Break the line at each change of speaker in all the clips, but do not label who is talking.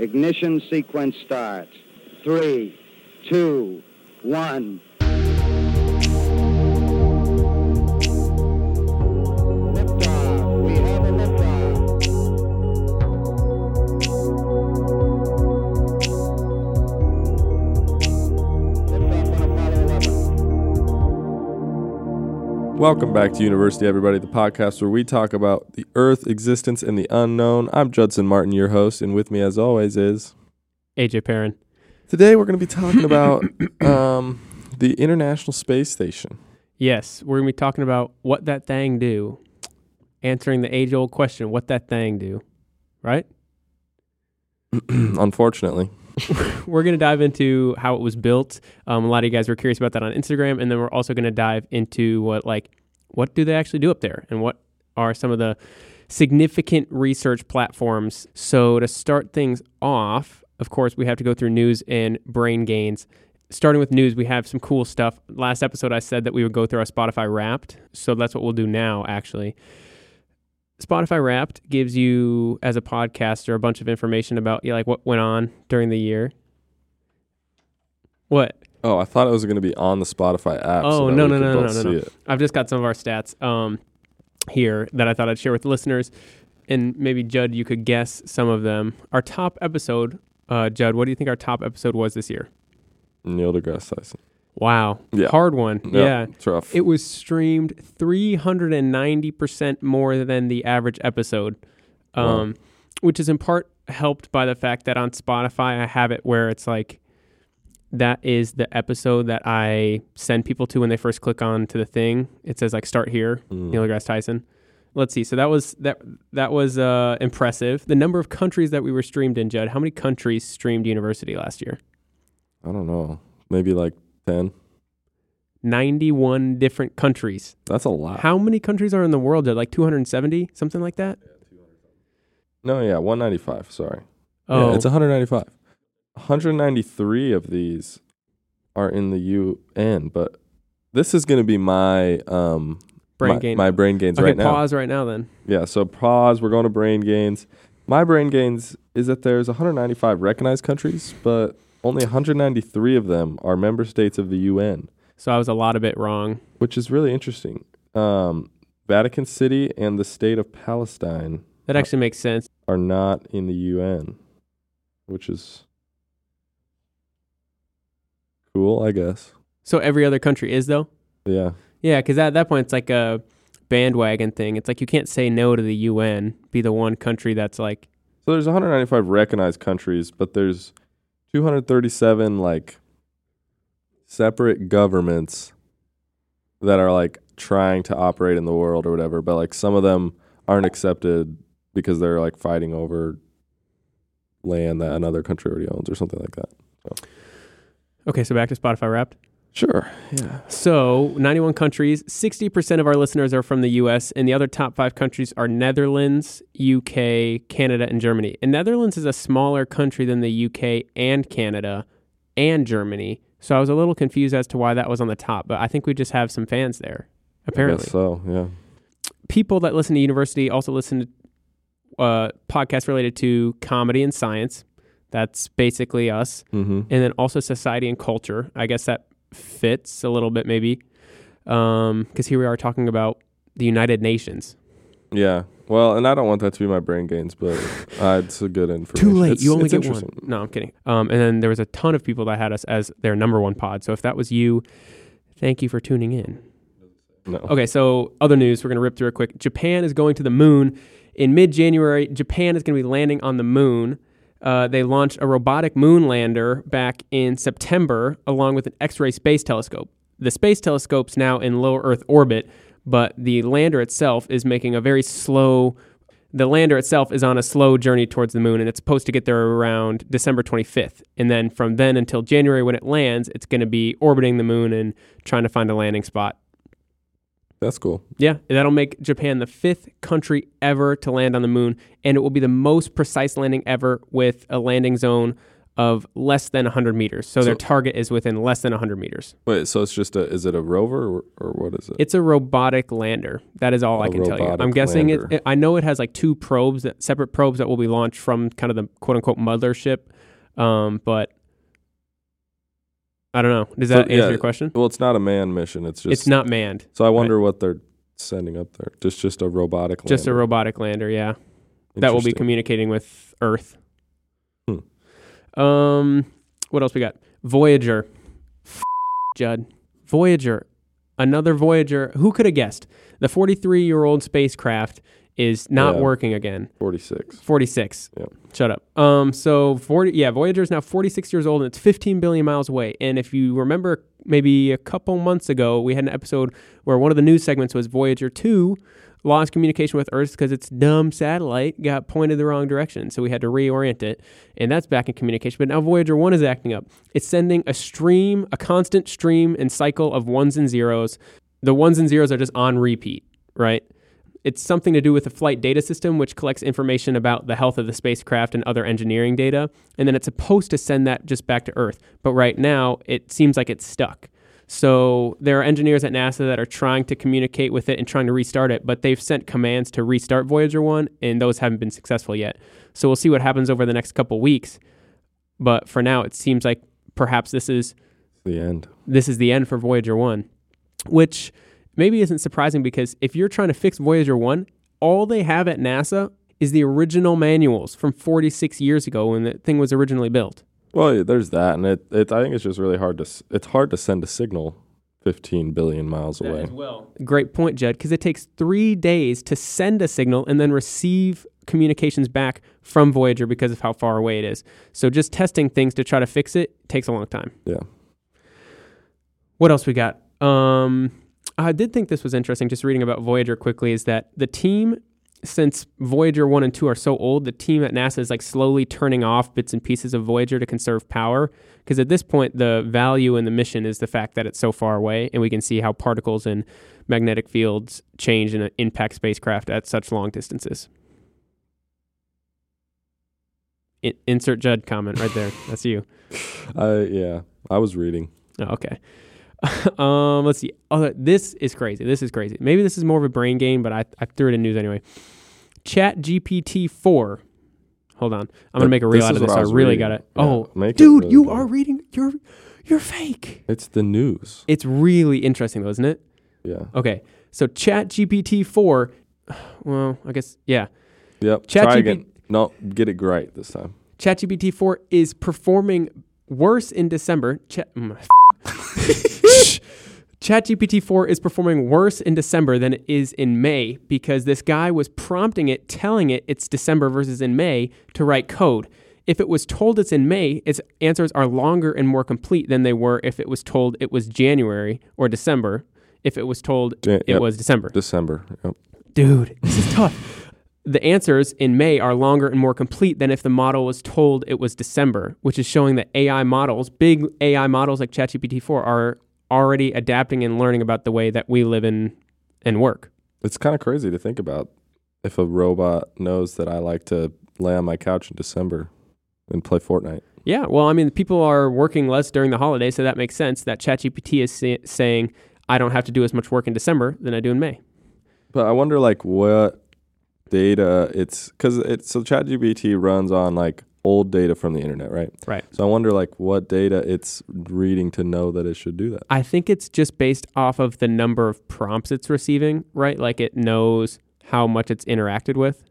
Ignition sequence starts. Three, two, one.
Welcome back to University, everybody, the podcast where we talk about the Earth, existence, and the unknown. I'm Judson Martin, your host, and with me, as always, is
AJ Perrin.
today we're going to be talking about um, the International Space Station.
Yes, we're gonna be talking about what that thing do, answering the age-old question, what that thing do, right?
Unfortunately,
We're gonna dive into how it was built. Um, a lot of you guys were curious about that on Instagram, and then we're also gonna dive into what like what do they actually do up there, and what are some of the significant research platforms. So to start things off, of course, we have to go through news and brain gains. Starting with news, we have some cool stuff. Last episode, I said that we would go through our Spotify Wrapped, so that's what we'll do now. Actually, Spotify Wrapped gives you, as a podcaster, a bunch of information about yeah, like what went on during the year. What?
oh, I thought it was going to be on the Spotify app.
Oh,
that
no, no,
could
no, no, no, no. I've just got some of our stats um, here that I thought I'd share with the listeners, and maybe Judd, you could guess some of them. Our top episode, uh, Judd, what do you think our top episode was this year?
Neil deGrasse Tyson.
Wow,
Yeah.
hard one. Yeah,
it's rough.
it was streamed 390% more than the average episode, um, which is in part helped by the fact that on Spotify I have it where it's like that is the episode that I send people to when they first click on to the thing. It says like start here,
Mm.
Neil deGrasse Tyson. Let's see. So that was that that was uh, impressive. The number of countries that we were streamed in, Judd. How many countries streamed University last year?
I don't know. Maybe like 10.
91 different countries.
That's a lot.
How many countries are in the world? Judd? Like 270, something like that.
no, yeah, 195. Sorry.
Oh,
Yeah, it's 195. 193 of these are in the UN, but this is going to be my um
brain
my,
gain.
my brain gains
okay,
right now.
pause right now then.
Yeah, so pause. We're going to brain gains. My brain gains is that there's 195 recognized countries, but only 193 of them are member states of the UN,
So I was a lot of it wrong.
which is really interesting. Um, Vatican City and the state of Palestine
That actually makes sense.
are not in the UN, which is cool, I guess.
So every other country is though.
Yeah.
Yeah, because at that point it's like a bandwagon thing. It's like you can't say no to the UN. Be the one country that's like,
So there's 195 recognized countries, but there's 237 like separate governments that are like trying to operate in the world or whatever, but like some of them aren't accepted because they're like fighting over land that another country already owns or something like that.
okay, so back to Spotify Wrapped.
Sure. Yeah.
So 91 countries, 60% of our listeners are from the US, and the other top five countries are Netherlands, UK, Canada, and Germany. And Netherlands is a smaller country than the UK and Canada and Germany. So I was a little confused as to why that was on the top, but I think we just have some fans there,
I
apparently.
guess so, yeah.
people that listen to university also listen to uh, podcasts related to comedy and science. That's basically us.
Mm-hmm.
And then also society and culture. I guess that fits a little bit maybe. Because here we are talking about the United Nations.
Yeah. Well, and I don't want that to be my brain gains, but uh, it's a good information.
Too late.
It's-
you only get one. No, I'm kidding. Um, and then there was a ton of people that had us as their number one pod. So if that was you, thank you for tuning in.
No.
Okay, so other news, we're going to rip through it quick. Japan is going to the moon. In mid January, Japan is going to be landing on the moon. Uh, they launched a robotic moon lander back in September, along with an X ray space telescope. The space telescope's now in low Earth orbit, but the lander itself is making a very slow. The lander itself is on a slow journey towards the moon, and it's supposed to get there around December 25th. And then from then until January, when it lands, it's going to be orbiting the moon and trying to find a landing spot.
That's cool.
Yeah, that'll make Japan the fifth country ever to land on the moon, and it will be the most precise landing ever with a landing zone of less than 100 meters. So, their target is within less than 100 meters.
Wait, so it's just a is it a rover or, or what is it?
It's a robotic lander. That is all I
A
can tell you. I'm guessing it, it. I know it has like two probes, that, separate probes that will be launched from kind of the quote unquote mothership. Um, but I don't know. Does
So,
that answer
yeah,
your question?
well, it's not a manned mission. It's just
it's not manned.
So I wonder what they're sending up there. Just just a robotic. Lander.
Just a robotic lander. Yeah. that will be communicating with Earth.
Hmm.
Um, what else we got? Voyager, F- Judd, Voyager, another Voyager. Who could have guessed? The 43 year old spacecraft is not
Yeah.
working again.
Forty six.
46.
Yep.
Shut up. Um, so 40, yeah, Voyager is now 46 years old and it's 15 billion miles away. And if you remember, maybe a couple months ago, we had an episode where one of the news segments was Voyager 2 lost communication with Earth because its dumb satellite got pointed the wrong direction. So we had to reorient it. And that's back in communication. But now Voyager 1 is acting up. It's sending a stream, a constant stream and cycle of ones and zeros. The ones and zeros are just on repeat, right? It's something to do with the flight data system, which collects information about the health of the spacecraft and other engineering data. And then it's supposed to send that just back to Earth. But right now, it seems like it's stuck. So there are engineers at NASA that are trying to communicate with it and trying to restart it, but they've sent commands to restart Voyager 1, and those haven't been successful yet. So we'll see what happens over the next couple weeks. But for now, it seems like perhaps this is
The end.
this is the end for Voyager 1, which maybe isn't surprising because if you're trying to fix Voyager 1, all they have at NASA is the original manuals from 46 years ago when the thing was originally built.
Well, there's that, and it, it. I think it's just really hard to. It's hard to send a signal, fifteen billion miles away.
well. Great point, Jed, because it takes three days to send a signal and then receive communications back from Voyager because of how far away it is. So just testing things to try to fix it takes a long time.
Yeah.
What else we got? Um, I did think this was interesting. Just reading about Voyager quickly is that the team, since Voyager one and two are so old, the team at NASA is like slowly turning off bits and pieces of Voyager to conserve power. Because at this point, the value in the mission is the fact that it's so far away, and we can see how particles and magnetic fields change and impact spacecraft at such long distances. I- insert Judd comment right there. That's you.
I yeah. I was reading.
Oh, okay. um, let's see. Oh, this is crazy. This is crazy. Maybe this is more of a brain game, but I, I threw it in news anyway. Chat GPT 4. Hold on. I'm going to make a reel out of this. So I really got it.
Yeah,
Oh, dude,
really
you are reading. You're, you're fake.
It's the news.
It's really interesting, though, isn't it?
Yeah.
Okay. So Chat GPT 4. Well, I guess, yeah.
Yep.
Chat
Try
GP
again. No, get it right this time.
ChatGPT 4 is performing worse in December. Chat, mm, ChatGPT 4 is performing worse in December than it is in May because this guy was prompting it, telling it it's December versus in May to write code. If it was told it's in May, its answers are longer and more complete than they were if it was told it was January or December. If it was told
Jan-
it
yep.
was December.
December. Yep.
Dude, this is tough. The answers in May are longer and more complete than if the model was told it was December, which is showing that AI models, big AI models like ChatGPT 4, are already adapting and learning about the way that we live in and work.
It's kind of crazy to think about if a robot knows that I like to lay on my couch in December and play Fortnite.
Yeah, well, I mean, people are working less during the holidays, so that makes sense that ChatGPT is say- saying, I don't have to do as much work in December than I do in May.
But I wonder like what data it's because it's so ChatGPT runs on like old data from the internet, right?
Right.
So I wonder like what data it's reading to know that it should do that.
I think it's just based off of the number of prompts it's receiving, right? Like it knows how much it's interacted with.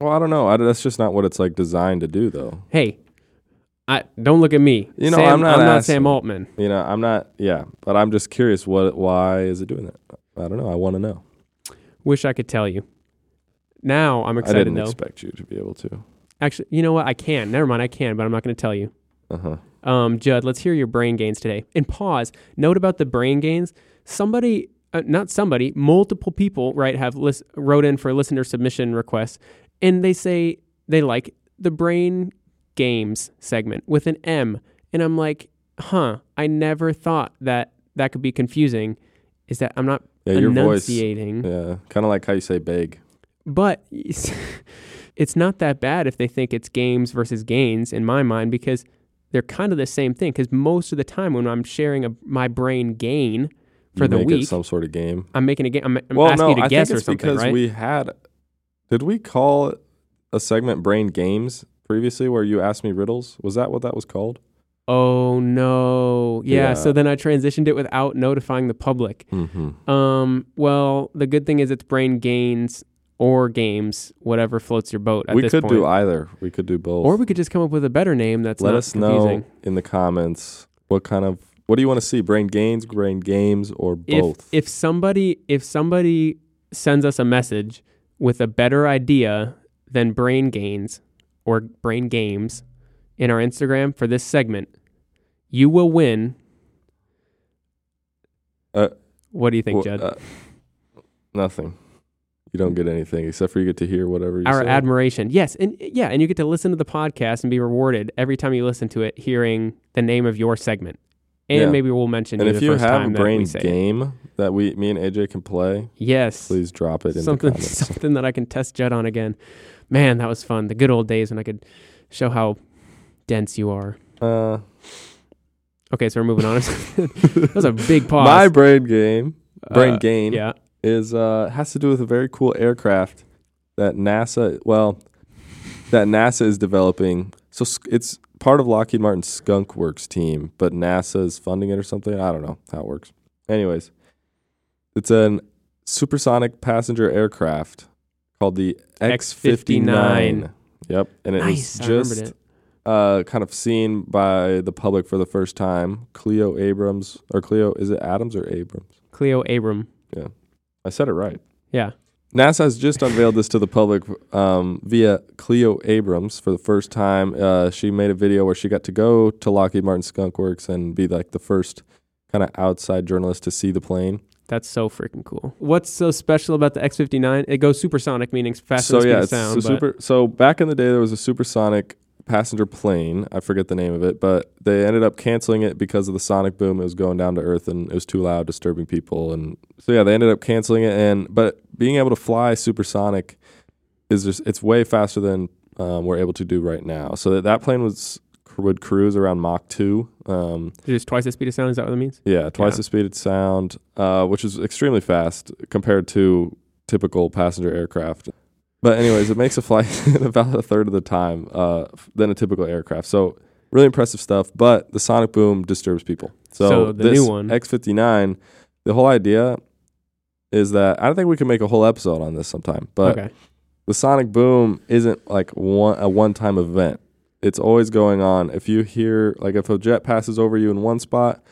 Well, I don't know. I, that's just not what it's like designed to do, though.
hey, I don't look at me.
You know,
Sam,
I'm not asking.
Sam Altman.
You know, I'm not. Yeah, but I'm just curious. What? Why is it doing that? I don't know. I want to know.
Wish I could tell you. Now I'm excited.
I didn't
though.
expect you to be able to.
Actually, you know what? I can. Never mind. I can, but I'm not going to tell you.
Uh huh.
Um, Judd, let's hear your brain gains today. And pause. Note about the brain gains. Somebody, uh, not somebody, multiple people, right, have lis- wrote in for listener submission requests, and they say they like the brain games segment with an M. And I'm like, huh, I never thought that that could be confusing. Is that I'm not
Yeah, your voice.
enunciating,
Yeah, kind of like how you say "beg."
But it's not that bad if they think it's games versus gains in my mind because they're kind of the same thing because most of the time when I'm sharing a, my brain gain for
You
the week,
some sort of game.
I'm making a game. I'm, I'm
well,
asking
no,
you to
I
guess
think
or
it's
something,
because
right?
we had. Did we call a segment "Brain Games" previously, where you asked me riddles? Was that what that was called?
oh no, yeah,
Yeah.
So then I transitioned it without notifying the public.
Mm-hmm.
Um, well, the good thing is it's brain gains or games, whatever floats your boat at
We could
point.
do either. We could do both.
or we could just come up with a better name that's
Let us
confusing.
know in the comments what kind of what do you want to see? Brain gains, brain games, or both?
If if somebody if somebody sends us a message with a better idea than brain gains or brain games in our Instagram for this segment, you will win.
Uh,
what do you think,
Well,
Judd?
uh, nothing. You don't get anything except for you get to hear whatever you
Our
say.
admiration, yes, and yeah, and you get to listen to the podcast and be rewarded every time you listen to it, hearing the name of your segment, and
Yeah.
maybe we'll mention
and
you
if
the
you
first
have a
time that
brain
it.
game that we, me and AJ can play,
Yes,
please drop it in
something something that I can test Judd on again. Man, that was fun. The good old days when I could show how dense you are.
Uh,
Okay, so we're moving on. that was a big pause.
my brain game, brain
Uh,
gain,
Yeah.
Is uh has to do with a very cool aircraft that NASA, well, that NASA is developing. So it's part of Lockheed Martin's Skunk Works team, but NASA is funding it or something. I don't know how it works. Anyways, it's an supersonic passenger aircraft called the X fifty nine. Yep, and it
Nice.
was just
it.
uh, kind of seen by the public for the first time. Cleo Abrams or Cleo is it Adams or Abrams?
Cleo Abram.
I said it right.
Yeah.
NASA has just unveiled this to the public um, via Cleo Abrams for the first time. Uh, she made a video where she got to go to Lockheed Martin Skunk Works and be like the first kind of outside journalist to see the plane.
That's so freaking cool. What's so special about the X59? It goes supersonic, meaning faster
so
than
yeah,
speed of
it's
sound. but
super. So back in the day, there was a supersonic passenger plane. I forget the name of it, but they ended up canceling it because of the sonic boom. It was going down to earth and it was too loud, disturbing people. And so yeah, they ended up canceling it. And but being able to fly supersonic is just it's way faster than um, we're able to do right now. So that, that plane was would cruise around Mach two. Um,
just twice the speed of sound. Is that what that means?
yeah, twice
Yeah.
the speed of sound, uh, which is extremely fast compared to typical passenger aircraft. But anyways, it makes a flight in about a third of the time uh, than a typical aircraft. So really impressive stuff. But the sonic boom disturbs people. So,
So the
this
new one-
X59, the whole idea is that I don't think we can make a whole episode on this sometime. But
okay.
the sonic boom isn't like one a one time event. It's always going on. If you hear like if a jet passes over you in one spot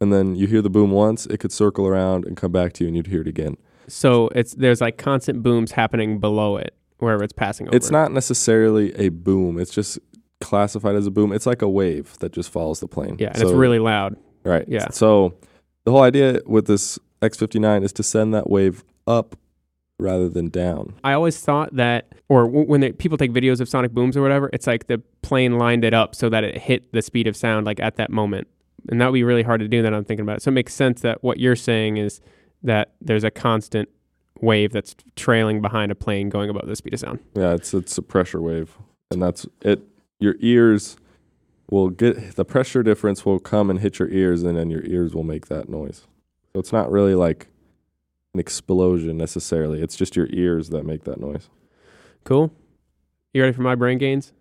and then you hear the boom once, it could circle around and come back to you and you'd hear it again.
So it's there's like constant booms happening below it wherever it's passing over.
It's not necessarily a boom. It's just classified as a boom. It's like a wave that just follows the plane.
Yeah, and
So-
it's really loud.
right.
yeah.
So the whole idea with this X59 is to send that wave up rather than down.
I always thought that, or w- when they, people take videos of sonic booms or whatever, it's like the plane lined it up so that it hit the speed of sound like at that moment, and that would be really hard to do. That I'm thinking about it. So it makes sense that what you're saying is that there's a constant wave that's trailing behind a plane going above the speed of sound.
Yeah, it's it's a pressure wave, and that's it. Your ears will get the pressure difference will come and hit your ears, and then your ears will make that noise. So it's not really like an explosion necessarily. It's just your ears that make that noise.
Cool. You ready for my brain gains?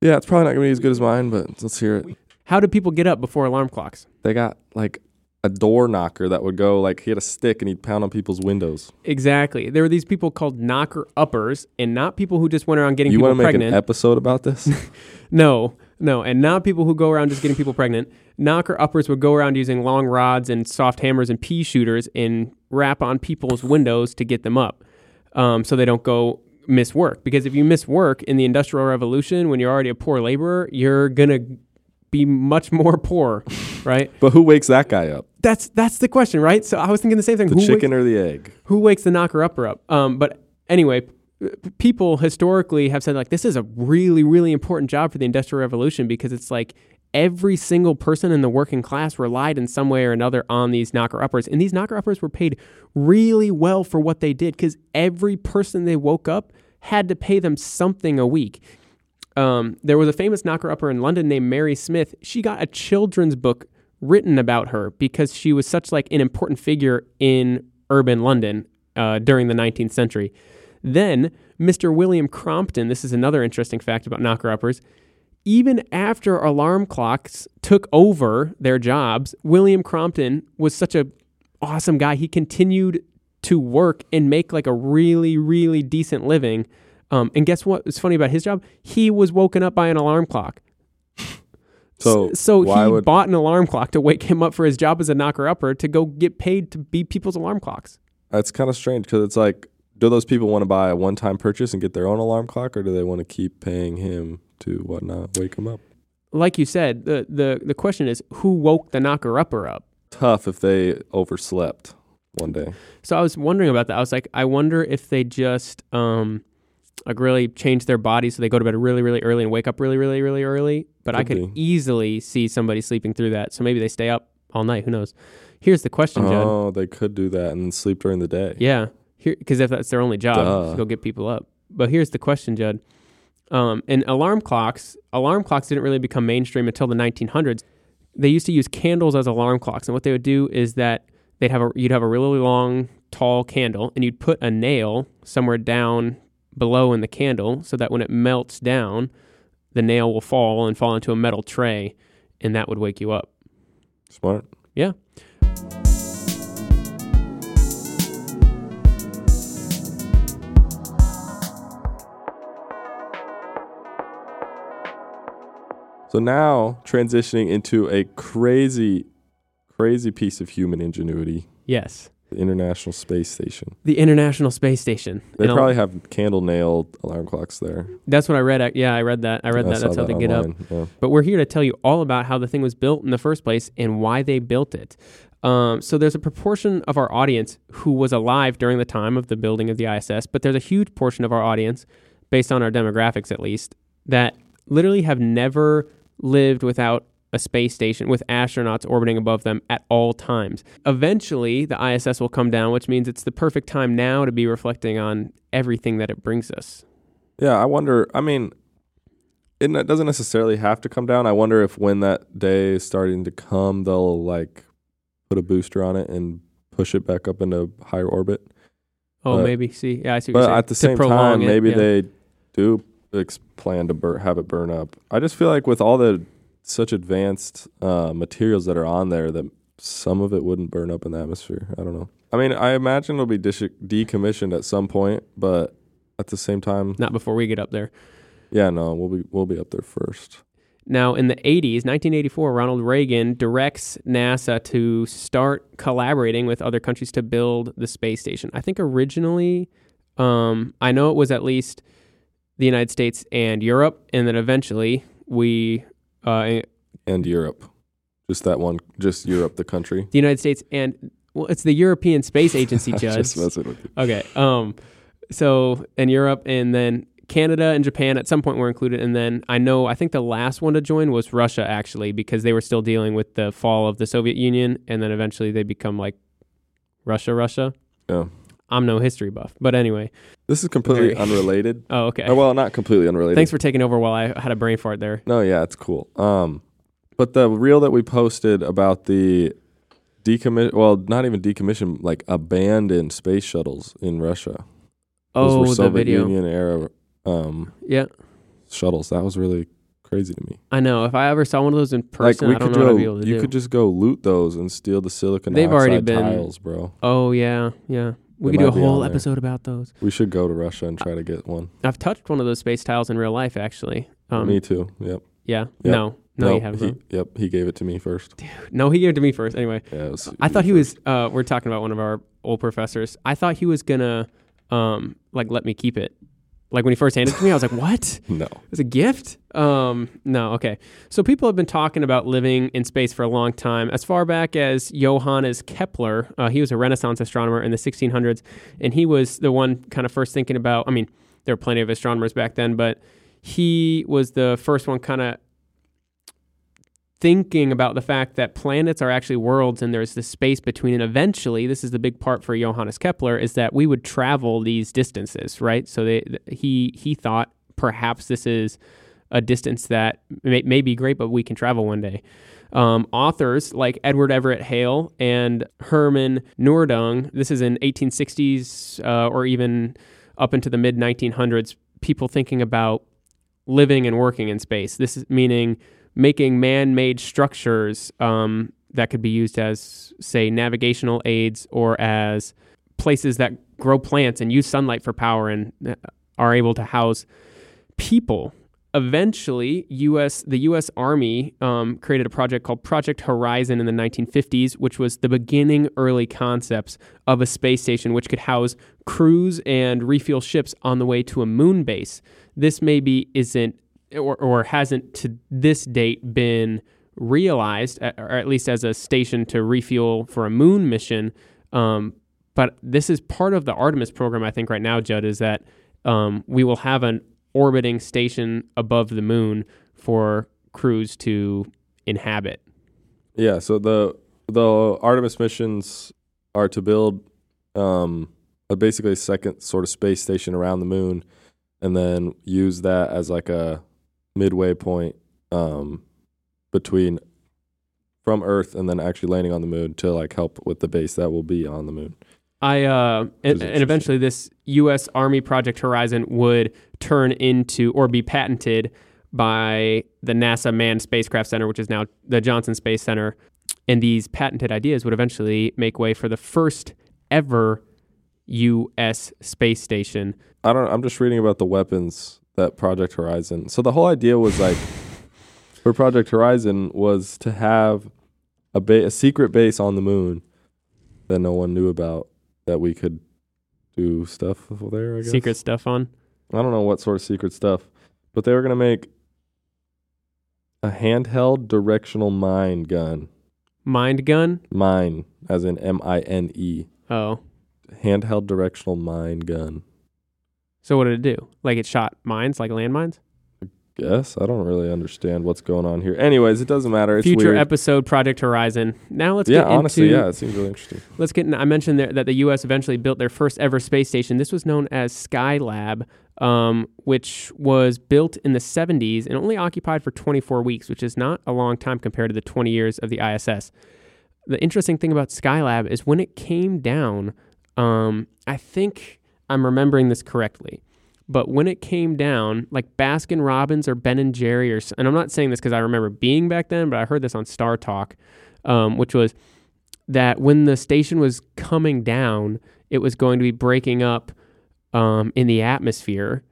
Yeah, it's probably not gonna be as good as mine, but let's hear it.
How do people get up before alarm clocks?
They got like a door knocker that would go like he had a stick and he'd pound on people's windows.
Exactly. There were these people called knocker uppers, and not people who just went around getting
you
people
want to make
pregnant.
an episode about this?
No, no, and not people who go around just getting people pregnant. Knocker uppers would go around using long rods and soft hammers and pea shooters and rap on people's windows to get them up, um, so they don't go miss work. Because if you miss work in the Industrial Revolution, when you're already a poor laborer, you're gonna be much more poor, right?
but who wakes that guy up?
That's that's the question, right? So I was thinking the same thing.
The
who wakes-
chicken or the egg?
who wakes the knocker upper up? Um, but anyway, people historically have said like this is a really really important job for the industrial revolution because it's like every single person in the working class relied in some way or another on these knocker uppers and these knocker uppers were paid really well for what they did because every person they woke up had to pay them something a week Um, there was a famous knocker upper in London named Mary Smith. She got a children's book written about her because she was such like an important figure in urban London uh, during the 19th century. Then Mr. William Crompton. This is another interesting fact about knocker uppers. Even after alarm clocks took over their jobs, William Crompton was such a awesome guy. He continued to work and make like a really, really decent living. Um, and guess what was funny about his job? He was woken up by an alarm clock.
So
so he
would
bought an alarm clock to wake him up for his job as a knocker upper to go get paid to be people's alarm clocks.
that's kind of strange because it's like, do those people want to buy a one-time purchase and get their own alarm clock, or do they want to keep paying him to whatnot wake him up?
Like you said, the the the question is who woke the knocker upper up?
Tough if they overslept one day.
So I was wondering about that. I was like, I wonder if they just um like really change their body so they go to bed really, really early and wake up really, really, really early. But I
Could
could
be.
easily see somebody sleeping through that. So maybe they stay up all night. Who knows? Here's the question, Judd.
Oh, they could do that and sleep during the day.
Yeah, here because if that's their only job, go get people up. But here's the question, Judd. Um, and alarm clocks, alarm clocks didn't really become mainstream until the 1900s. They used to use candles as alarm clocks, and what they would do is that they'd have a you'd have a really long, tall candle, and you'd put a nail somewhere down below in the candle, so that when it melts down, the nail will fall and fall into a metal tray, and that would wake you up.
Smart.
Yeah.
So now transitioning into a crazy, crazy piece of human ingenuity,
Yes,
the International Space Station.
the International Space Station.
They probably have candle nailed alarm clocks there.
That's what I read. Yeah, I read that. I read that. That's how they get up.
Yeah.
But we're here to tell you all about how the thing was built in the first place and why they built it. Um, so there's a proportion of our audience who was alive during the time of the building of the ISS, but there's a huge portion of our audience, based on our demographics at least, that literally have never lived without a space station with astronauts orbiting above them at all times. Eventually, the ISS will come down, which means it's the perfect time now to be reflecting on everything that it brings us.
Yeah, I wonder. I mean, it doesn't necessarily have to come down. I wonder if when that day is starting to come, they'll like put a booster on it and push it back up into higher orbit.
Oh,
But-
maybe. See, yeah, I see. What you're
But at the same time,
it,
maybe
yeah.
they do ex- plan to bur- have it burn up. I just feel like with all the such advanced uh, materials that are on there, that some of it wouldn't burn up in the atmosphere. I don't know. I mean, I imagine it'll be decommissioned at some point, but at the same time,
not before we get up there.
yeah, no, we'll be we'll be up there first.
Now, in the 80s, 1984, Ronald Reagan directs NASA to start collaborating with other countries to build the space station. I think originally, um, I know it was at least the United States and Europe, and then eventually we, uh,
And Europe, just that one, just Europe, the country.
the United States and well, it's the European Space Agency, Judge.
just messing with you.
Okay. Um, so in Europe and then Canada and Japan at some point were included, and then I know I think the last one to join was Russia actually because they were still dealing with the fall of the Soviet Union, and then eventually they become like Russia, Russia.
Yeah.
I'm no history buff, but anyway.
This is completely unrelated.
Oh, okay.
Oh, well, not completely unrelated.
Thanks for taking over while I had a brain fart there.
No, yeah, it's cool. Um, but the reel that we posted about the decommission, well, not even decommission, like abandoned space shuttles in Russia. Those
Oh,
were
the
Soviet
video.
Union era um,
Yeah,
shuttles. That was really crazy to me.
I know. If I ever saw one of those in person,
like
I don't
could
know what
go,
I'd be able to
you
do.
could just go loot those and steal the silicon
They've already been-
tiles, bro.
oh yeah, yeah. We
They
could do a
might be on
whole
there.
episode about those.
We should go to Russia and try to get one.
I've touched one of those space tiles in real life, actually. Um,
me too. Yep.
Yeah.
Yep.
No. No, you haven't.
he. Yep, he gave it to me first.
No, he gave it to me first. Anyway,
Yeah, it was,
I thought he
first.
was. Uh, we're talking about one of our old professors. I thought he was gonna, um, like let me keep it. Like when he first handed it to me, I was like, "What?
No.
It's a gift?" Um, no. Okay. So people have been talking about living in space for a long time. As far back as Johannes Kepler, uh, he was a Renaissance astronomer in the 1600s, and he was the one kind of first thinking about. I mean, there were plenty of astronomers back then, but he was the first one kind of thinking about the fact that planets are actually worlds and there's this space between and eventually this is the big part for Johannes Kepler is that we would travel these distances right so they, he he thought perhaps this is a distance that may, may be great, but we can travel one day. Um, authors like Edward Everett Hale and Herman Noordung, this is in 1860s uh, or even up into the mid 1900s, people thinking about living and working in space. This is meaning making man made structures um, that could be used as, say, navigational aids or as places that grow plants and use sunlight for power and uh, are able to house people. Eventually, U.S. the U.S. Army um, created a project called Project Horizon in the 1950s, which was the beginning early concepts of a space station which could house crews and refuel ships on the way to a moon base. This maybe isn't or, or hasn't to this date been realized, or at least as a station to refuel for a moon mission. Um, but this is part of the Artemis program, I think, right now, Judd, is that um, we will have an orbiting station above the moon for crews to inhabit.
Yeah, so the the Artemis missions are to build um, a basically a second sort of space station around the moon, and then use that as like a midway point um, between from Earth and then actually landing on the moon to like help with the base that will be on the moon.
I uh, and, and eventually this U.S. Army Project Horizon would turn into or be patented by the NASA Manned Spacecraft Center, which is now the Johnson Space Center, and these patented ideas would eventually make way for the first ever U.S. space station.
I don't. I'm just reading about the weapons that Project Horizon. So the whole idea was like for Project Horizon was to have a ba- a secret base on the moon that no one knew about that we could do stuff there. I guess
Secret stuff on.
I don't know what sort of secret stuff, but they were gonna make a handheld directional mine gun.
Mind gun.
Mine, as in M I N E.
Oh,
Handheld directional mine gun.
So what did it do? Like it shot mines, like landmines.
I guess I don't really understand what's going on here. Anyways, it doesn't matter. It's
Future
weird.
episode Project Horizon. Now let's get it.
yeah,
get
honestly,
into
yeah, it seems really interesting.
Let's get. In, I mentioned there that the U.S. eventually built their first ever space station. This was known as Skylab, um, which was built in the 70s and only occupied for 24 weeks, which is not a long time compared to the 20 years of the ISS. The interesting thing about Skylab is when it came down, um, I think I'm remembering this correctly. But when it came down, like Baskin Robbins or Ben and Jerry, or and I'm not saying this because I remember being back then, but I heard this on Star Talk, um, which was that when the station was coming down, it was going to be breaking up um, in the atmosphere,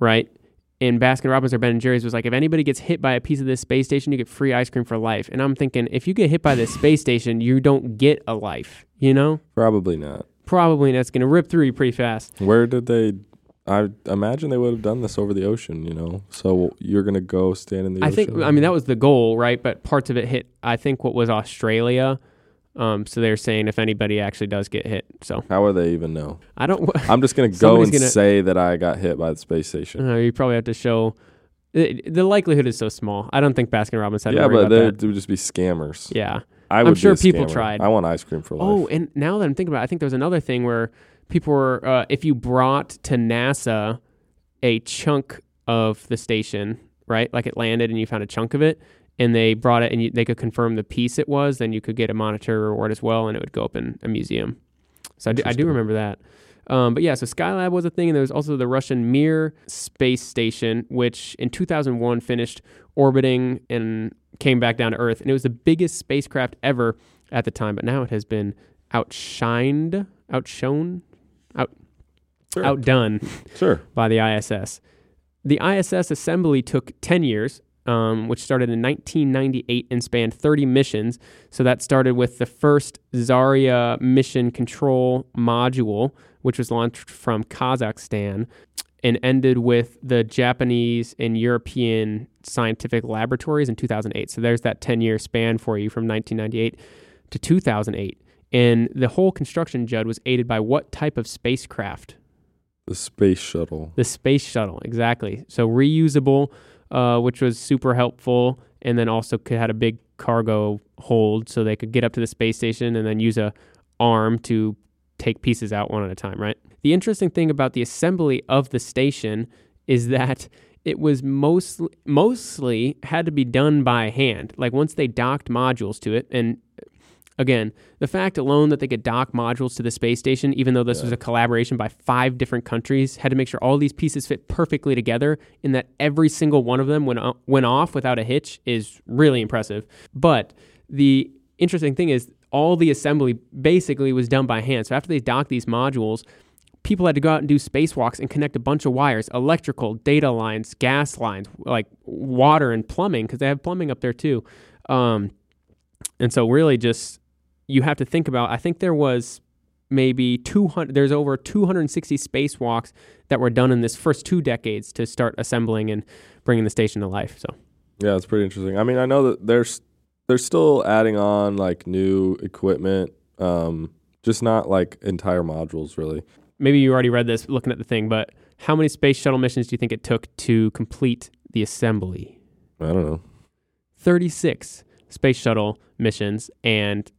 right? And Baskin Robbins or Ben and Jerry's was like, if anybody gets hit by a piece of this space station, you get free ice cream for life. And I'm thinking, if you get hit by this space station, you don't get a life, you know?
Probably not.
Probably that's going to rip through you pretty fast.
Where did they? I imagine they would have done this over the ocean. You know, so you're gonna go stand in the
I
ocean.
think, I mean, that was the goal, right? But parts of it hit, I think, what was Australia. Um, so they're saying if anybody actually does get hit. So
How would they even know?
I don't.
I'm just gonna go and
gonna-
say that I got hit by the space station.
Uh, you probably have to show. It, the likelihood is so small. I don't think Baskin Robbins had to
yeah, but
about
they
that.
they would just be scammers.
Yeah.
I
I'm sure people tried.
I want ice cream for life.
Oh, and now that I'm thinking about it, I think there was another thing where people were, uh, if you brought to NASA a chunk of the station, right? Like it landed and you found a chunk of it, and they brought it and you, they could confirm the piece it was, then you could get a monetary reward as well, and it would go up in a museum. So I do, I do remember that. Um, but yeah, so Skylab was a thing, and there was also the Russian Mir space station, which in 2001 finished orbiting and came back down to Earth, and it was the biggest spacecraft ever at the time. But now it has been outshined, outshone,
sure.
outdone
sure.
by the ISS. The ISS assembly took 10 years, um, which started in 1998 and spanned 30 missions. So that started with the first Zarya mission control module, which was launched from Kazakhstan, and ended with the Japanese and European scientific laboratories in 2008. So there's that 10 year span for you from 1998 to 2008. And the whole construction, Judd, was aided by what type of spacecraft?
The space shuttle.
The space shuttle, exactly. So reusable, uh, which was super helpful, and then also could, had a big cargo hold, so they could get up to the space station and then use a arm to take pieces out one at a time. Right. The interesting thing about the assembly of the station is that it was mostly mostly had to be done by hand. Like once they docked modules to it, and again, the fact alone that they could dock modules to the space station, even though this was a collaboration by five different countries, had to make sure all these pieces fit perfectly together, and that every single one of them went o- went off without a hitch is really impressive. But the interesting thing is, all the assembly basically was done by hand. So after they docked these modules people had to go out and do spacewalks and connect a bunch of wires, electrical, data lines, gas lines, like water and plumbing, because they have plumbing up there too. Um, and so, really, just you have to think about. I think there was maybe 200. There's over 260 spacewalks that were done in this first two decades to start assembling and bringing the station to life. So,
Yeah, it's pretty interesting. I mean, I know that there's they're still adding on like new equipment, um, just not like entire modules really.
maybe you already read this looking at the thing, but how many space shuttle missions do you think it took to complete the assembly?
I don't know.
36 space shuttle missions and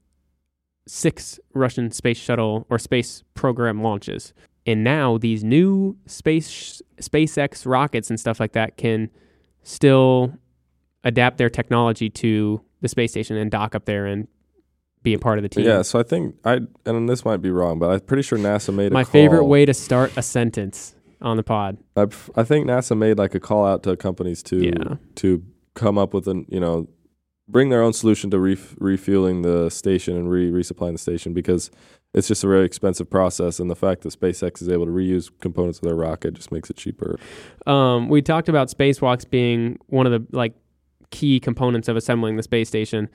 six Russian space shuttle or space program launches. And now these new space SpaceX rockets and stuff like that can still adapt their technology to the space station and dock up there and be a part of the team.
Yeah, so I think I and this might be wrong, but I'm pretty sure NASA made a
My favorite way to start a sentence on the pod.
I, I think NASA made like a call out to companies to
Yeah.
to come up with an you know bring their own solution to ref, refueling the station and re resupplying the station because it's just a very expensive process, and the fact that SpaceX is able to reuse components of their rocket just makes it cheaper.
Um, we talked about spacewalks being one of the like key components of assembling the space station.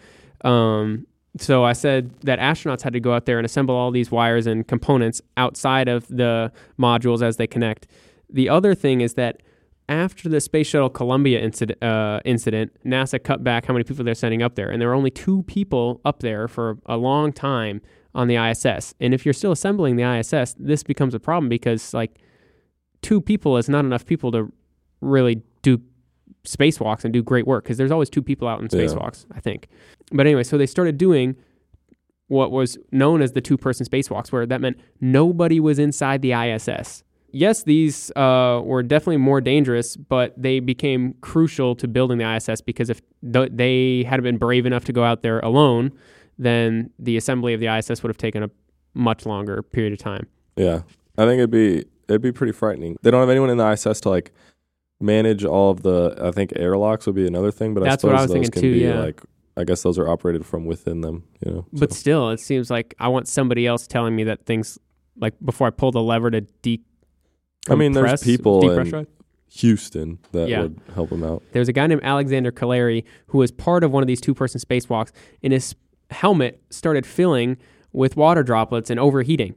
Um, so I said that astronauts had to go out there and assemble all these wires and components outside of the modules as they connect. The other thing is that after the Space Shuttle Columbia incident, uh, incident, NASA cut back how many people they're sending up there, and there were only two people up there for a long time on the ISS. And if you're still assembling the ISS, this becomes a problem because like two people is not enough people to really do spacewalks and do great work because there's always two people out in
Yeah.
spacewalks, I think. But anyway, so they started doing what was known as the two person spacewalks, where that meant nobody was inside the ISS. Yes, these uh, were definitely more dangerous, but they became crucial to building the ISS because if th- they hadn't been brave enough to go out there alone, then the assembly of the ISS would have taken a much longer period of time.
Yeah, I think it'd be it'd be pretty frightening. They don't have anyone in the ISS to like manage all of the. I think airlocks would be another thing, but
That's
I suppose
I
those can
too,
be
yeah.
like. I guess those are operated from within them. You know,
But
so-
still, it seems like I want somebody else telling me that things like before I pull the lever to de.
I mean, there's people in Houston that
Yeah.
would help him out.
There's a guy named Alexander Kaleri who was part of one of these two person spacewalks, and his helmet started filling with water droplets and overheating.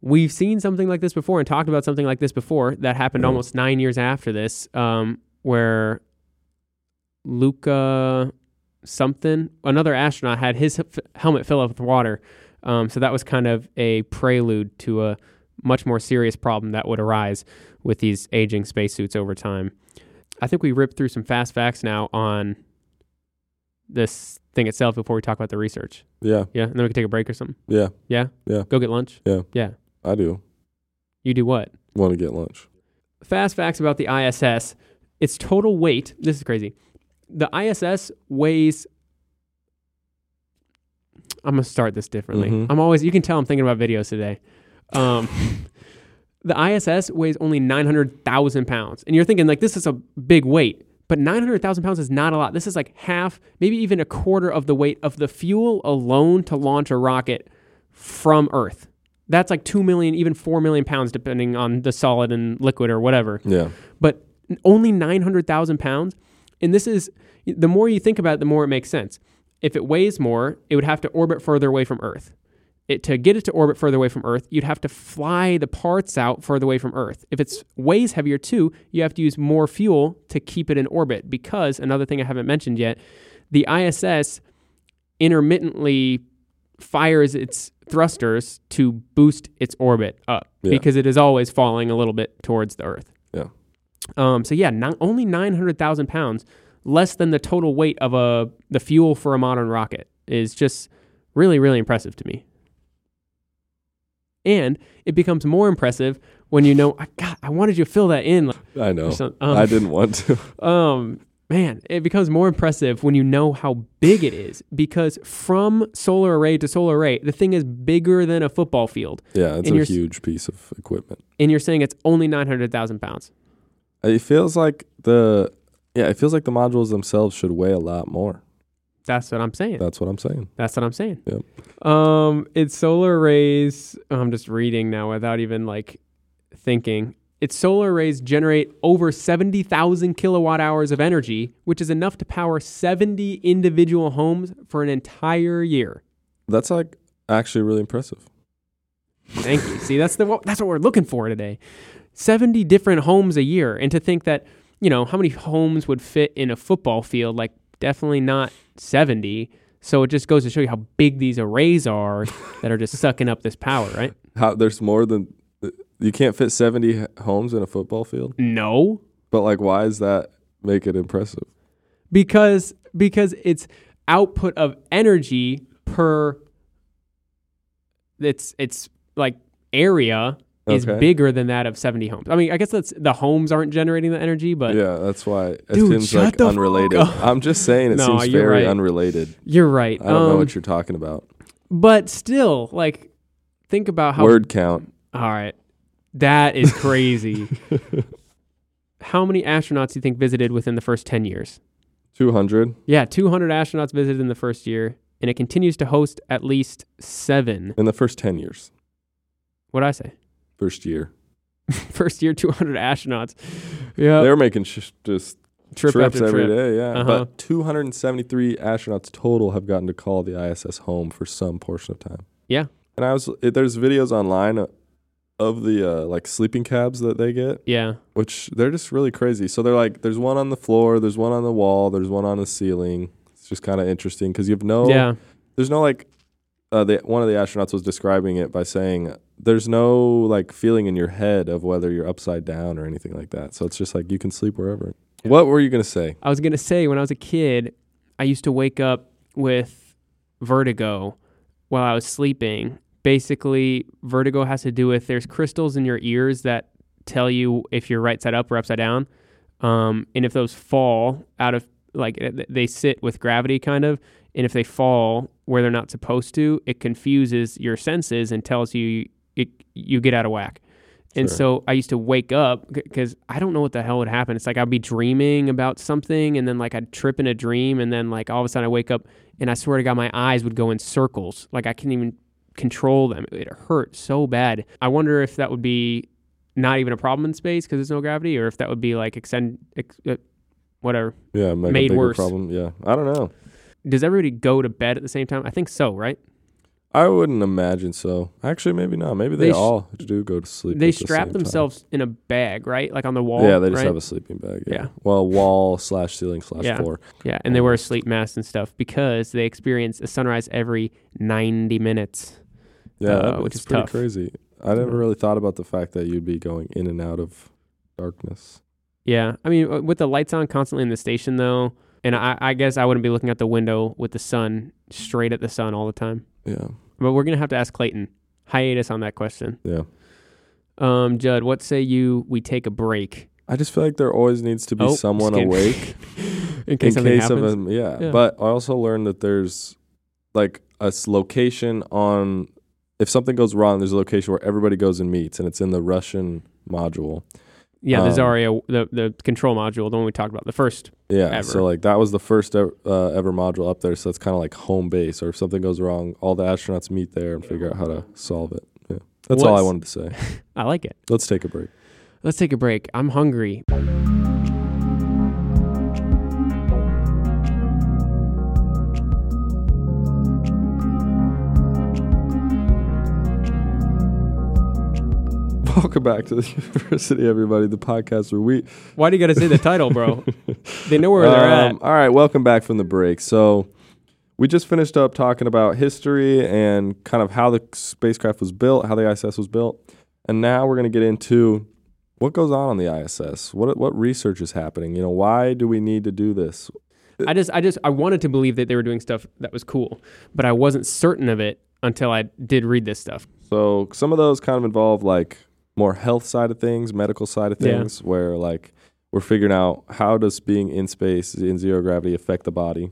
We've seen something like this before and talked about something like this before that happened
Mhm.
almost nine years after this, um, where Luca something, another astronaut, had his helmet fill up with water. Um, so that was kind of a prelude to a much more serious problem that would arise with these aging spacesuits over time. I think we ripped through some fast facts now on this thing itself before we talk about the research.
Yeah,
Yeah, and then we can take a break or something.
yeah,
Yeah,
Yeah.
Go get lunch.
Yeah.
yeah.
I do
You do what?
want to get lunch.
Fast facts about the ISS. Its total weight. This is crazy. The ISS weighs. I'm gonna start this differently.
Mhm.
I'm always. You can tell I'm thinking about videos today. Um, the ISS weighs only 900,000 pounds, and you're thinking like this is a big weight, but 900,000 pounds is not a lot. This is like half, maybe even a quarter of the weight of the fuel alone to launch a rocket from Earth. That's like two million, even four million pounds, depending on the solid and liquid or whatever
Yeah,
but only 900,000 pounds. And this is, the more you think about it, the more it makes sense. If it weighs more, it would have to orbit further away from Earth. It, to get it to orbit further away from Earth, you'd have to fly the parts out further away from Earth. If it's weighs heavier too, you have to use more fuel to keep it in orbit. Because another thing I haven't mentioned yet, the ISS intermittently fires its thrusters to boost its orbit up
Yeah.
because it is always falling a little bit towards the Earth.
Yeah.
Um, so yeah, not, only nine hundred thousand pounds, less than the total weight of a the fuel for a modern rocket, is just really really impressive to me. And it becomes more impressive when you know, I, God, I wanted you to fill that in.
I know.
um,
I didn't want to.
Um, man, it becomes more impressive when you know how big it is because from solar array to solar array, the thing is bigger than a football field.
Yeah, it's
And
a huge piece of equipment.
And you're saying it's only 900,000 pounds.
It feels like the yeah, it feels like the modules themselves should weigh a lot more.
That's what I'm saying.
That's what I'm saying.
That's what I'm saying.
Yep.
Um, its solar arrays. I'm just reading now without even like thinking. Its solar arrays generate over 70,000 kilowatt hours of energy, which is enough to power 70 individual homes for an entire year.
That's like actually really impressive.
Thank you. See, that's the that's what we're looking for today. 70 different homes a year, and to think that you know how many homes would fit in a football field? Like definitely not 70. So it just goes to show you how big these arrays are that are just sucking up this power, right?
How there's more than you can't fit 70 homes in a football field.
No,
But like why does that make it impressive?
because because it's output of energy per it's it's like area is
Okay.
bigger than that of 70 homes. I mean, I guess that's the homes aren't generating the energy, but
yeah, that's why it
Dude,
seems like unrelated. I'm just saying it
No,
seems very
right.
unrelated.
you're right.
I don't know
Um,
what you're talking about.
but still, like think about how
Word count.
All right. That is crazy. how many astronauts do you think visited within the first 10 years?
200
Yeah, 200 astronauts visited in the first year, and it continues to host at least seven.
in the first 10 years.
What'd I say?
First year.
First year, 200 astronauts. Yeah.
They're making sh- just
Trip
trips every
trip.
day, yeah.
Uh-huh.
But 273 astronauts total have gotten to call the ISS home for some portion of time.
Yeah.
And I was it, there's videos online uh, of the uh, like sleeping cabs that they get,
Yeah.
which they're just really crazy. So they're like there's one on the floor, there's one on the wall, there's one on the ceiling. It's just kind of interesting cuz you have no
Yeah.
there's no like uh, the, one of the astronauts was describing it by saying there's no like feeling in your head of whether you're upside down or anything like that. So it's just like you can sleep wherever. What were you gonna say?
I was going to say, when I was a kid, I used to wake up with vertigo while I was sleeping. Basically, vertigo has to do with there's crystals in your ears that tell you if you're right side up or upside down. Um, and if those fall out of, like, they sit with gravity kind of, and if they fall where they're not supposed to, it confuses your senses and tells you it, you get out of whack. And
Sure.
so I used to wake up because I don't know what the hell would happen. It's like I'd be dreaming about something and then like I'd trip in a dream and then like all of a sudden I wake up and I swear to God my eyes would go in circles. Like I couldn't even control them. It hurt so bad. I wonder if that would be not even a problem in space because there's no gravity or if that would be like extend, ex, uh, whatever.
Yeah,
Made
a
worse.
problem. Yeah, I don't know.
Does everybody go to bed at the same time? I think so, right?
I wouldn't imagine so. Actually, maybe not. Maybe they,
They sh-
all do go to sleep.
They
at the
strap
same time.
themselves in a bag, right? Like on the wall.
Yeah, they just
right?
have a sleeping bag. Yeah.
Yeah.
Well, wall slash ceiling slash
Yeah.
floor.
Yeah, and they wear sleep masks and stuff because they experience a sunrise every 90 minutes.
Yeah,
Uh, which is
pretty
tough.
crazy. I never really thought about the fact that you'd be going in and out of darkness.
Yeah, I mean, uh, with the lights on constantly in the station, though, and I, I guess I wouldn't be looking at the window with the sun straight at the sun all the time.
Yeah,
But we're gonna have to ask Clayton hiatus on that question.
yeah.
Um, Judd, what say you? We take a break
I just feel like there always needs to be
Oh,
someone awake
in case
in case of a yeah.
Yeah.
But I also learned that there's like a s- location on if something goes wrong, there's a location where everybody goes and meets, and it's in the Russian module.
Yeah, the
um,
Zarya, the the control module, the one we talked about, the first.
Yeah,
Ever.
so like that was the first ever, uh, ever module up there. So it's kind of like home base, or if something goes wrong, all the astronauts meet there and figure out how to solve it. Yeah, that's all I wanted to say.
I like it.
Let's take a break.
Let's take a break. I'm hungry.
Welcome back to the university, everybody. The podcast where we
Why do you got to say the title, bro? they know where they're
Um,
at.
All right, welcome back from the break. So we just finished up talking about history and kind of how the spacecraft was built, how the ISS was built, and now we're going to get into what goes on on the ISS. What what research is happening? You know, why do we need to do this?
I just, I just, I wanted to believe that they were doing stuff that was cool, but I wasn't certain of it until I did read this stuff.
So some of those kind of involve like more health side of things, medical side of
Yeah.
things, where like we're figuring out how does being in space in zero gravity affect the body.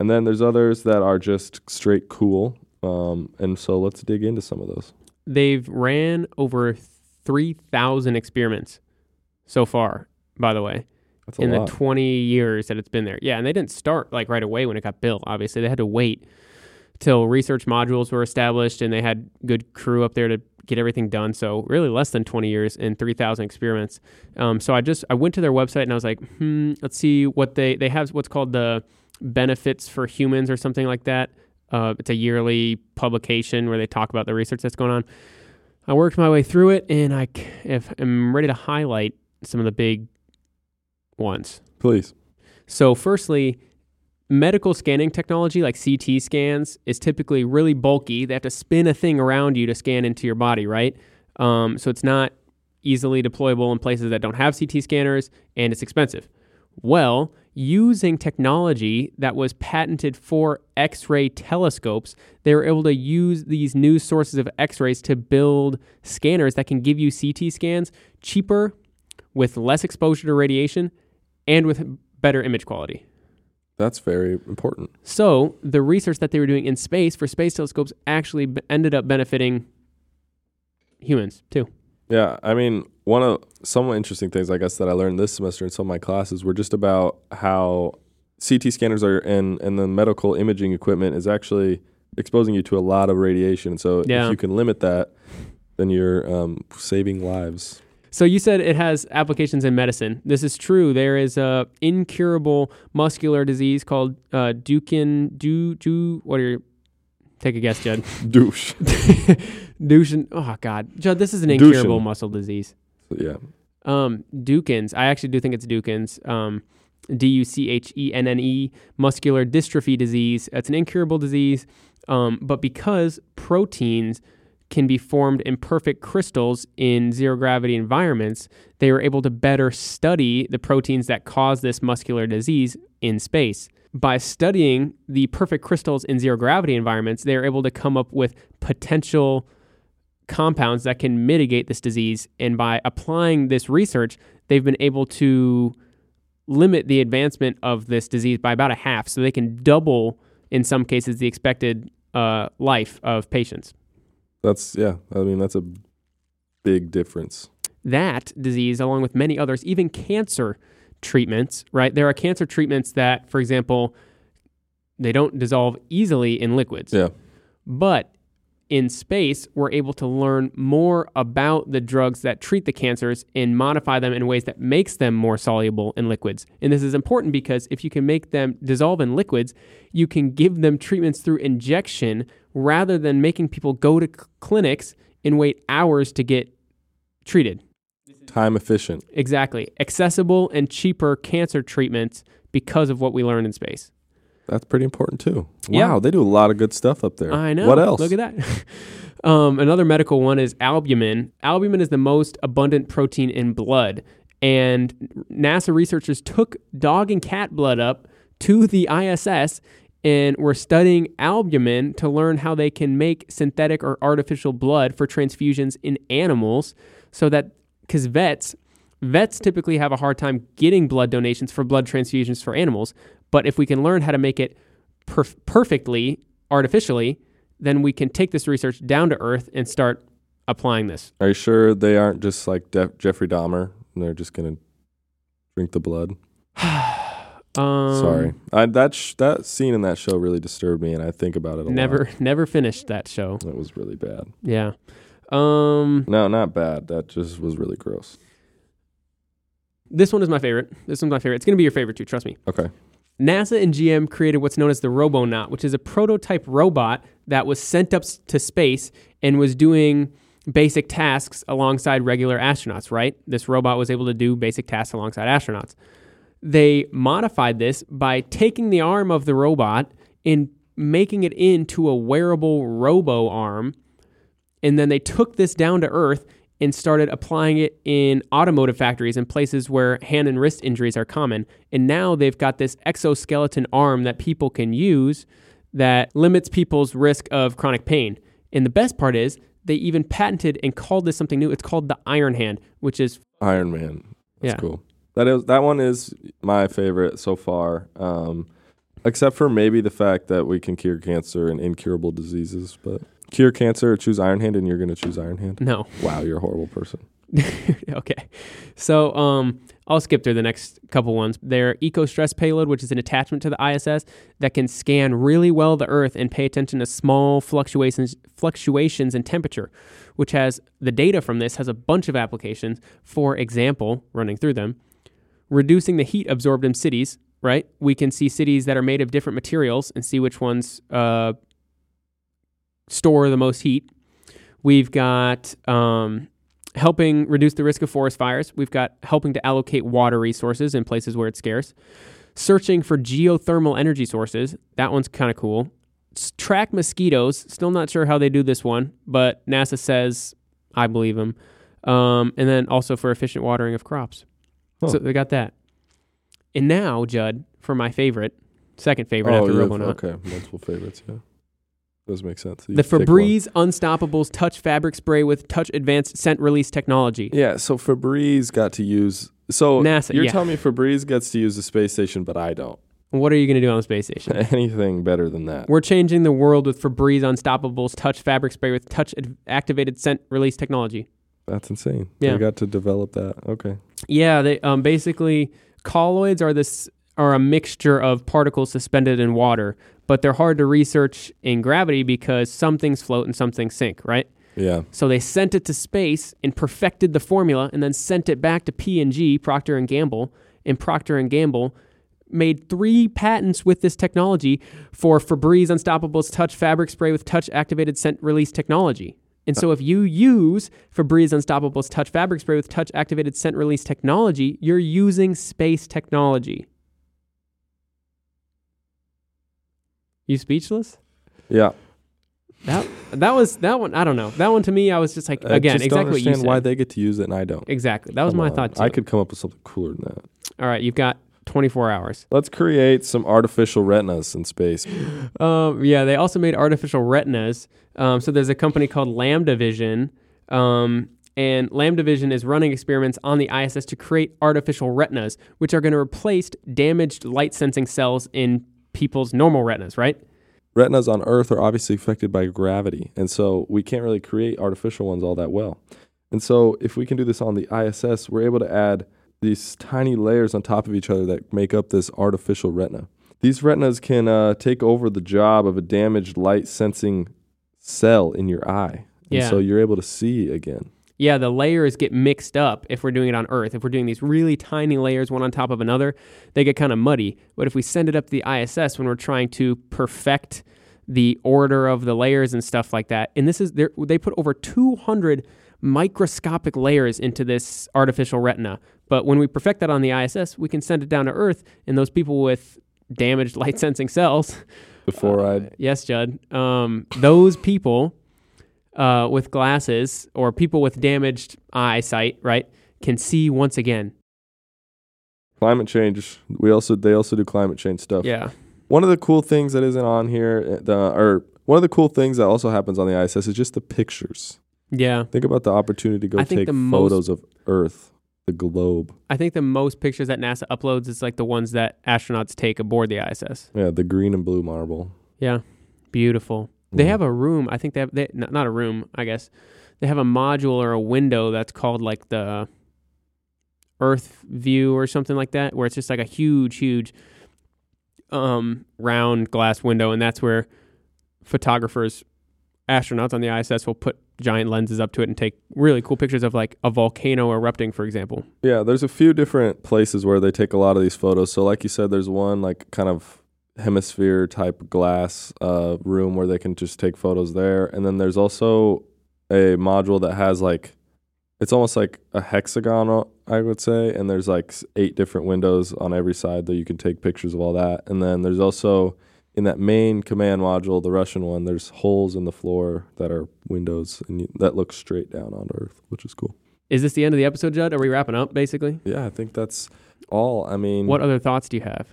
And then there's others that are just straight cool. Um, and so let's dig into some of those.
They've ran over 3,000 experiments so far, by the way, in
lot.
the 20 years that it's been there. Yeah, and they didn't start like right away when it got built, obviously. They had to wait till research modules were established and they had good crew up there to get everything done. So really less than 20 years and 3,000 experiments. Um, so I just I went to their website and I was like, hmm, let's see what they they have what's called the benefits for humans or something like that. Uh, it's a yearly publication where they talk about the research that's going on. I worked my way through it and I if I'm ready to highlight some of the big ones.
Please.
So, firstly, medical scanning technology like CT scans is typically really bulky. They have to spin a thing around you to scan into your body, right? Um, so, it's not easily deployable in places that don't have CT scanners and it's expensive. Well, using technology that was patented for X ray telescopes, they were able to use these new sources of X rays to build scanners that can give you CT scans cheaper, with less exposure to radiation, and with better image quality.
That's very important.
So, the research that they were doing in space for space telescopes actually b- ended up benefiting humans too.
Yeah, I mean, one of some interesting things I guess that I learned this semester in some of my classes were just about how CT scanners are and and the medical imaging equipment is actually exposing you to a lot of radiation. So
Yeah.
if you can limit that, then you're um, saving lives.
So you said it has applications in medicine. This is true. There is a incurable muscular disease called uh, Duchenne. Du du. What are your? Take a guess, Judd.
Douche.
Duchenne. Oh God, Judd. This is an incurable muscle disease.
yeah.
Um, Duchen's. I actually do think it's Duchen's. Um, D U C H E N N E, muscular dystrophy disease. It's an incurable disease, um, but because proteins can be formed in perfect crystals in zero gravity environments, they were able to better study the proteins that cause this muscular disease in space. By studying the perfect crystals in zero gravity environments, they are able to come up with potential compounds that can mitigate this disease. And by applying this research, they've been able to limit the advancement of this disease by about a half. So they can double, in some cases, the expected uh, life of patients.
That's yeah. I mean, that's a big difference.
that disease, along with many others, even cancer treatments, right? There are cancer treatments that, for example, they don't dissolve easily in liquids.
Yeah.
But in space, we're able to learn more about the drugs that treat the cancers and modify them in ways that makes them more soluble in liquids. And this is important because if you can make them dissolve in liquids, you can give them treatments through injection rather than making people go to clinics and wait hours to get treated.
Time efficient.
Exactly. Accessible and cheaper cancer treatments because of what we learned in space.
That's pretty important too.
Yeah.
Wow, they do a lot of good stuff up there.
I know.
What else?
Look at that. um, another medical one is albumin. Albumin is the most abundant protein in blood. And NASA researchers took dog and cat blood up to the ISS and were studying albumin to learn how they can make synthetic or artificial blood for transfusions in animals so that because vets vets typically have a hard time getting blood donations for blood transfusions for animals but if we can learn how to make it perf- perfectly artificially then we can take this research down to earth and start applying this
Are you sure they aren't just like Def- Jeffrey Dahmer and they're just gonna drink the blood?
um,
Sorry, I, that sh- that scene in that show really disturbed me, and I think about it a
never
lot.
never finished that show
It was really bad.
yeah um
No, not bad. That just was really gross.
this one is my favorite this one's my favorite it's going to be your favorite too trust me
Okay.
NASA and GM created what's known as the Robonaut, which is a prototype robot that was sent up to space and was doing basic tasks alongside regular astronauts, right? This robot was able to do basic tasks alongside astronauts. They modified this by taking the arm of the robot and making it into a wearable robo arm. And then they took this down to Earth and started applying it in automotive factories and places where hand and wrist injuries are common. And now they've got this exoskeleton arm that people can use that limits people's risk of chronic pain. And the best part is they even patented and called this something new. It's called the Iron Hand, which is
Iron Man. That's
Yeah.
cool. That is that one is my favorite so far. Um, except for maybe the fact that we can cure cancer and incurable diseases, but cure cancer, or choose Iron Hand, and you're gonna choose Iron Hand.
no.
Wow, you're a horrible person.
okay. So um, I'll skip through the next couple ones. Their ECOSTRESS payload, which is an attachment to the ISS that can scan really well the Earth and pay attention to small fluctuations fluctuations in temperature, which has the data from this has a bunch of applications. For example, running through them, reducing the heat absorbed in cities. Right, we can see cities that are made of different materials and see which ones uh, store the most heat. We've got um, helping reduce the risk of forest fires. We've got helping to allocate water resources in places where it's scarce. Searching for geothermal energy sources. That one's kind of cool. Track mosquitoes. Still not sure how they do this one, but NASA says I believe them. Um, and then also for efficient watering of crops.
Huh.
So they got that. And now, Judd, for my favorite, second favorite after
you have-
Robonaut.
okay, multiple favorites. Yeah, does make sense. You
The. Febreze Unstoppables Touch Fabric Spray with Touch Advanced Scent Release Technology.
Yeah, so Febreze got to use. So
NASA,
you're
yeah.
telling me Febreze gets to use the space station, but I don't.
What are you going to do on the space station?
Anything better than that?
We're changing the world with Febreze Unstoppables Touch Fabric Spray with Touch ad- Activated Scent Release Technology.
That's insane.
Yeah.
They got to develop that. Okay.
Yeah, they um, basically colloids are this are a mixture of particles suspended in water, but they're hard to research in gravity because some things float and some things sink, right?
Yeah.
So they sent it to space and perfected the formula, and then sent it back to P and G, Procter and Gamble, and Procter and Gamble made three patents with this technology for Febreze Unstoppables Touch Fabric Spray with Touch Activated Scent Release Technology. And so, if you use Febreze Unstoppables Touch Fabric Spray with Touch Activated Scent Release Technology, you're using space technology. You speechless?
Yeah.
That that was that one. I don't know. That one to me, I was just like
I
again
just don't
exactly what you
understand
said.
why they get to use it and I don't.
exactly. That was
Come
my
on.
thought too.
I could come up with something cooler than that.
All right, you've got 24 hours.
Let's create some artificial retinas in space.
Um, yeah, they also made artificial retinas. Um, so there's a company called LambdaVision, um, and LambdaVision is running experiments on the ISS to create artificial retinas, which are going to replace damaged light sensing cells in people's normal retinas. Right?
Retinas on Earth are obviously affected by gravity, and so we can't really create artificial ones all that well. And so, if we can do this on the ISS, we're able to add these tiny layers on top of each other that make up this artificial retina. These retinas can uh, take over the job of a damaged light sensing cell in your eye. And
Yeah.
so you're able to see again.
Yeah, the layers get mixed up if we're doing it on Earth. If we're doing these really tiny layers one on top of another, they get kind of muddy. But if we send it up to the ISS when we're trying to perfect the order of the layers and stuff like that, and this is they're- put over 200 microscopic layers into this artificial retina. But when we perfect that on the ISS, we can send it down to Earth, and those people with damaged light sensing cells
Before
uh,
I
Yes, Judd. Um, those people uh, with glasses or people with damaged eyesight, right, can see once again.
climate change, we also they also do climate change stuff.
Yeah.
One of the cool things that isn't on here, uh, the or one of the cool things that also happens on the ISS is just the pictures.
Yeah.
Think about the opportunity to go
I
take
the most-
photos of Earth, the globe.
I think the most pictures that NASA uploads is like the ones that astronauts take aboard the ISS.
Yeah, the green and blue marble.
Yeah. Beautiful. They
Mhm.
have a room. I think they have, they, not a room, I guess. They have a module or a window that's called like the Earth view or something like that, where it's just like a huge, huge um, round glass window. And that's where photographers, astronauts on the ISS will put giant lenses up to it and take really cool pictures of like a volcano erupting, for example.
Yeah, there's a few different places where they take a lot of these photos. So, like you said, there's one like kind of hemisphere type glass uh, room where they can just take photos there, and then there's also a module that has like it's almost like a hexagon, I would say, and there's like eight different windows on every side that you can take pictures of all that, and then there's also in that main command module, the Russian one, there's holes in the floor that are windows and you, that look straight down on Earth, which is cool.
Is this the end of the episode, Judd? Are we wrapping up, basically?
Yeah, I think that's all. I mean,
What other thoughts do you have?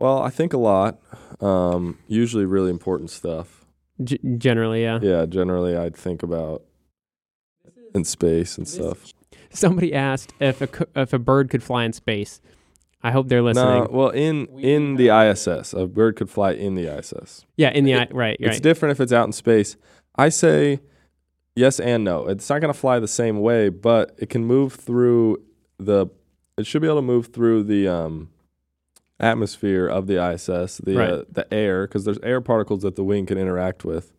Well, I think a lot. Um, usually, really important stuff.
G- generally, yeah.
Yeah, generally I'd think about in space and stuff.
Somebody asked if a co- if a bird could fly in space. I hope they're listening.
No, well, in in the ISS, a bird could fly in the ISS.
yeah, in the I
it-
right,
It's
right.
different if it's out in space. I say yes and no. It's not going to fly the same way, but it can move through the. It should be able to move through the um, atmosphere of the ISS, the uh, the air, because there's air particles that the wing can interact with.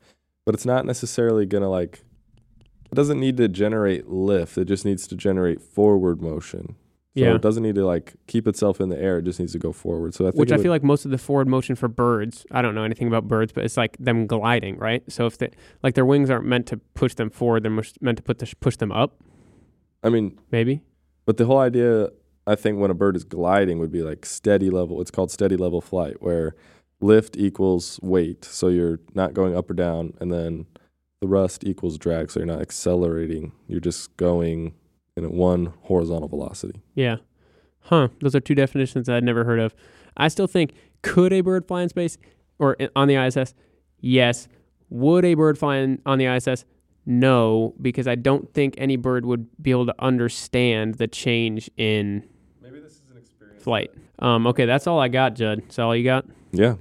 But it's not necessarily going to like. It doesn't need to generate lift. It just needs to generate forward motion. So
Yeah.
it doesn't need to like keep itself in the air. It just needs to go forward. So I think
Which I
would-
feel like most of the forward motion for birds, I don't know anything about birds, but it's like them gliding, right? So if they like their wings aren't meant to push them forward, they're meant to put the, push them up,
I mean,
maybe.
But the whole idea, I think, when a bird is gliding would be like steady level. It's called steady level flight, where lift equals weight. So you're not going up or down. And then the thrust equals drag. So you're not accelerating. You're just going in one horizontal velocity.
Yeah. Huh. Those are two definitions I'd never heard of. I still think could a bird fly in space or eh, on the ISS? Yes. Would a bird fly in, on the ISS? No, because I don't think any bird would be able to understand the change in
Maybe this is an experience.
Flight. Um, okay, that's all I got, Judd. That's all you got?
Yeah.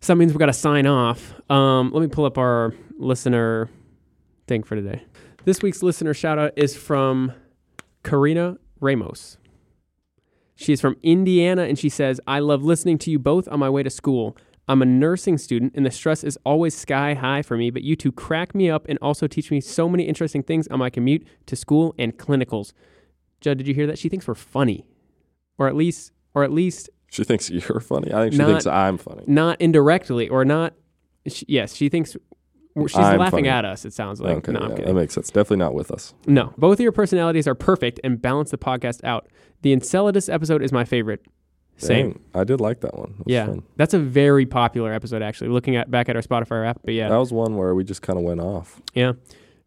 So that means we've got to sign off. Um, let me pull up our listener thing for today. This week's listener shout out is from Karina Ramos. She's from Indiana and she says, I love listening to you both on my way to school. I'm a nursing student and the stress is always sky high for me, but you two crack me up and also teach me so many interesting things on my commute to school and clinicals. Judd, did you hear that? She thinks we're funny. Or at least or at least
She thinks you're funny. I think she
Not-
thinks I'm funny.
not indirectly or not. She, yes, she thinks she's
I'm
laughing
funny.
at us. It sounds like.
okay.
no,
yeah, that makes sense. Definitely not with us.
no, both of your personalities are perfect and balance the podcast out. The Enceladus episode is my favorite. Same.
Dang, I did like that one. That
Yeah,
fun.
that's a very popular episode. Actually, looking at back at our Spotify app, but yeah,
That was one where we just kind of went off.
yeah,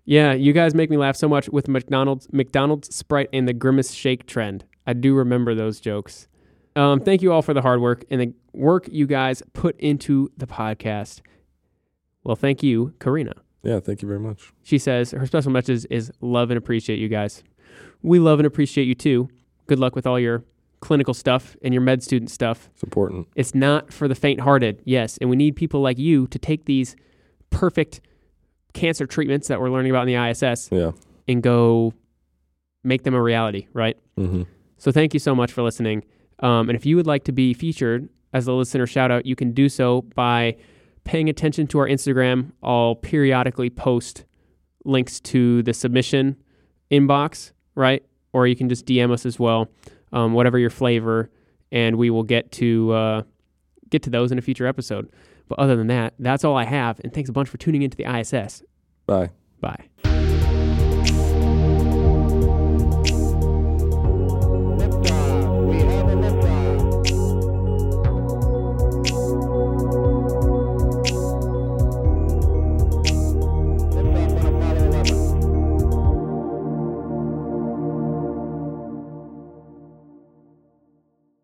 yeah. You guys make me laugh so much with McDonald's, McDonald's Sprite, and the Grimace Shake trend. I do remember those jokes. Um, thank you all for the hard work and the work you guys put into the podcast. Well, thank you, Karina.
Yeah. Thank you very much.
She says her special message is love and appreciate you guys. We love and appreciate you too. Good luck with all your clinical stuff and your med student stuff.
It's important.
It's not for the faint hearted, yes. And we need people like you to take these perfect cancer treatments that we're learning about in the ISS
Yeah.
and go make them a reality, right?
Mm-hmm.
So thank you so much for listening. Um, and if you would like to be featured as a listener shout out, you can do so by paying attention to our Instagram. I'll periodically post links to the submission inbox, right? Or you can just DM us as well, um, whatever your flavor, and we will get to uh, get to those in a future episode. But other than that, that's all I have. And thanks a bunch for tuning into the ISS.
Bye.
Bye.